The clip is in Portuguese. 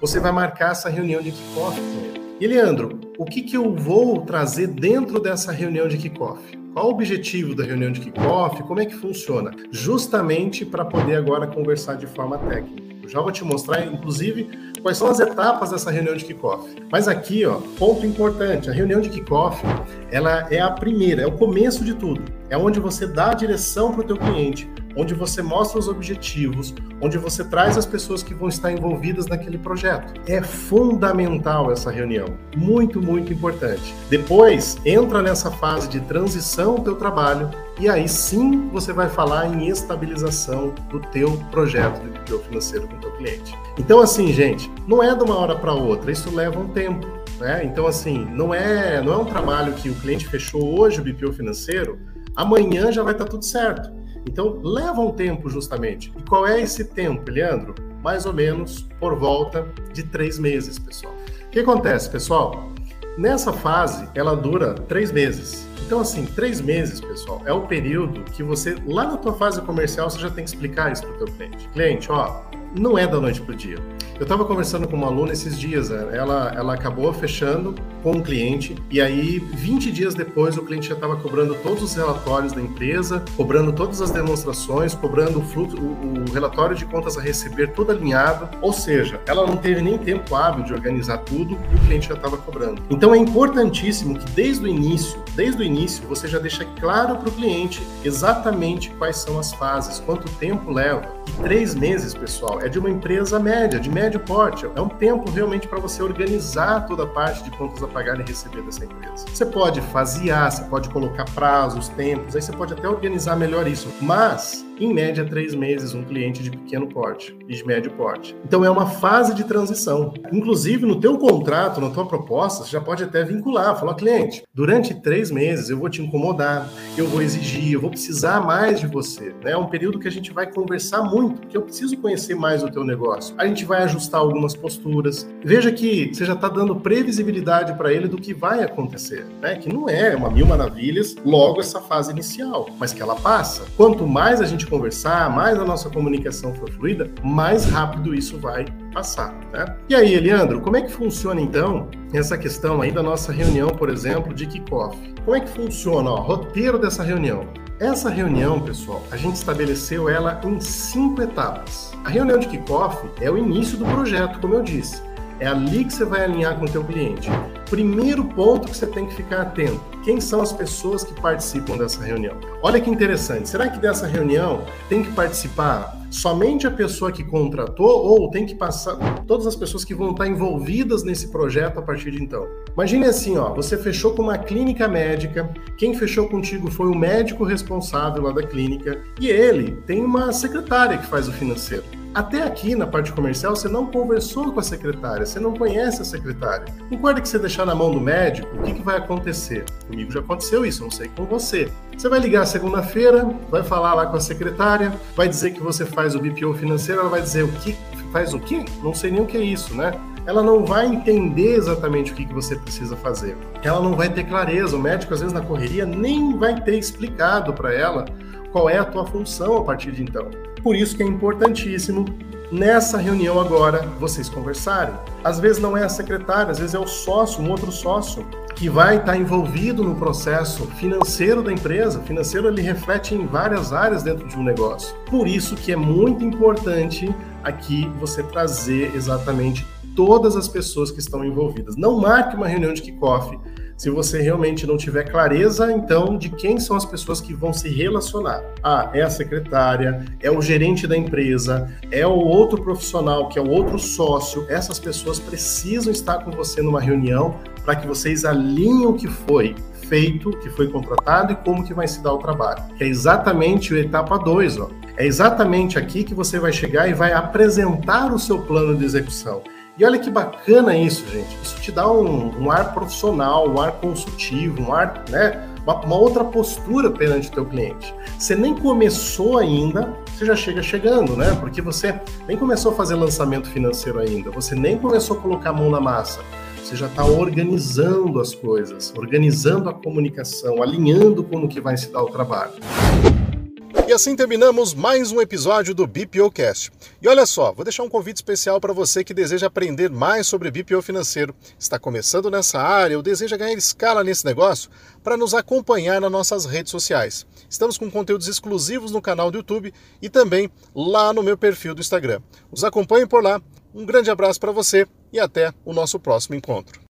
você vai marcar essa reunião de kickoff com ele. E Leandro, o que, que eu vou trazer dentro dessa reunião de kickoff? Qual o objetivo da reunião de kickoff? Como é que funciona? Justamente para poder agora conversar de forma técnica. Eu já vou te mostrar, inclusive, quais são as etapas dessa reunião de kickoff. Mas aqui, ó, ponto importante: a reunião de kickoff, ela é a primeira, é o começo de tudo. É onde você dá a direção para o teu cliente, onde você mostra os objetivos, onde você traz as pessoas que vão estar envolvidas naquele projeto. É fundamental essa reunião, muito, muito importante. Depois, entra nessa fase de transição do teu trabalho e aí sim você vai falar em estabilização do teu projeto de teu financeiro com o teu cliente. Então assim, gente, não é de uma hora para outra, isso leva um tempo. Né? Então, assim, não é, não é um trabalho que o cliente fechou hoje o BPO financeiro, amanhã já vai estar tudo certo. Então, leva um tempo justamente. E qual é esse tempo, Leandro? Mais ou menos por volta de três meses, pessoal. O que acontece, pessoal? Nessa fase, ela dura três meses. Então, assim, três meses, pessoal, é o período que você, lá na tua fase comercial, você já tem que explicar isso para o teu cliente. Cliente, ó, não é da noite para o dia. Eu estava conversando com uma aluna esses dias, né? ela, ela acabou fechando com um cliente e aí 20 dias depois o cliente já estava cobrando todos os relatórios da empresa, cobrando todas as demonstrações, cobrando o, fluxo, o, o relatório de contas a receber tudo alinhado, ou seja, ela não teve nem tempo hábil de organizar tudo e o cliente já estava cobrando. Então é importantíssimo que desde o início, desde o início, você já deixa claro para o cliente exatamente quais são as fases, quanto tempo leva. E três meses, pessoal, é de uma empresa média, de médio porte. É um tempo realmente para você organizar toda a parte de contas a pagar e receber dessa empresa. Você pode fasear, você pode colocar prazos, tempos, aí você pode até organizar melhor isso. Mas em média, três meses, um cliente de pequeno porte e de médio porte. Então é uma fase de transição. Inclusive, no teu contrato, na tua proposta, você já pode até vincular, falar, cliente, durante três meses eu vou te incomodar, eu vou exigir, eu vou precisar mais de você. Né? É um período que a gente vai conversar muito, porque eu preciso conhecer mais o teu negócio. A gente vai ajustar algumas posturas. Veja que você já está dando previsibilidade para ele do que vai acontecer, né? Que não é uma mil maravilhas logo essa fase inicial, mas que ela passa. Quanto mais a gente gente conversar, mais a nossa comunicação for fluida, mais rápido isso vai passar. Né? E aí, Eliandro, como é que funciona então essa questão aí da nossa reunião, por exemplo, de kickoff? Como é que funciona o roteiro dessa reunião? Essa reunião, pessoal, a gente estabeleceu ela em cinco etapas. A reunião de kickoff é o início do projeto, como eu disse. É ali que você vai alinhar com o teu cliente. Primeiro ponto que você tem que ficar atento: quem são as pessoas que participam dessa reunião? Olha que interessante. Será que dessa reunião tem que participar somente a pessoa que contratou ou tem que passar todas as pessoas que vão estar envolvidas nesse projeto a partir de então? Imagine assim, ó, você fechou com uma clínica médica, quem fechou contigo foi o médico responsável lá da clínica e ele tem uma secretária que faz o financeiro. Até aqui na parte comercial você não conversou com a secretária, você não conhece a secretária. Concorda que você deixar na mão do médico, o que, que vai acontecer? Comigo já aconteceu isso, não sei com você. Você vai ligar segunda-feira, vai falar lá com a secretária, vai dizer que você faz o BPO financeiro, ela vai dizer o que faz o quê? Não sei nem o que é isso, né? Ela não vai entender exatamente o que, que você precisa fazer. Ela não vai ter clareza. O médico, às vezes, na correria, nem vai ter explicado para ela qual é a tua função a partir de então. Por isso que é importantíssimo nessa reunião agora vocês conversarem. Às vezes não é a secretária, às vezes é o sócio, um outro sócio que vai estar envolvido no processo financeiro da empresa. Financeiro ele reflete em várias áreas dentro de um negócio. Por isso que é muito importante aqui você trazer exatamente todas as pessoas que estão envolvidas. Não marque uma reunião de kickoff se você realmente não tiver clareza, então, de quem são as pessoas que vão se relacionar. Ah, é a secretária, é o gerente da empresa, é o outro profissional, que é o outro sócio. Essas pessoas precisam estar com você numa reunião para que vocês alinhem o que foi feito, que foi contratado e como que vai se dar o trabalho. Que é exatamente a etapa 2, ó. É exatamente aqui que você vai chegar e vai apresentar o seu plano de execução. E olha que bacana isso, gente. Isso te dá um, um ar profissional, um ar consultivo, um ar, né? Uma, uma, outra postura perante o teu cliente. Você nem começou ainda, você já chega chegando, né? Porque você nem começou a fazer lançamento financeiro ainda, você nem começou a colocar a mão na massa. Você já está organizando as coisas, organizando a comunicação, alinhando como que vai se dar o trabalho. Assim terminamos mais um episódio do BPOcast. E olha só, vou deixar um convite especial para você que deseja aprender mais sobre BPO financeiro, está começando nessa área ou deseja ganhar escala nesse negócio, para nos acompanhar nas nossas redes sociais. Estamos com conteúdos exclusivos no canal do YouTube e também lá no meu perfil do Instagram. Os acompanhe por lá. Um grande abraço para você e até o nosso próximo encontro.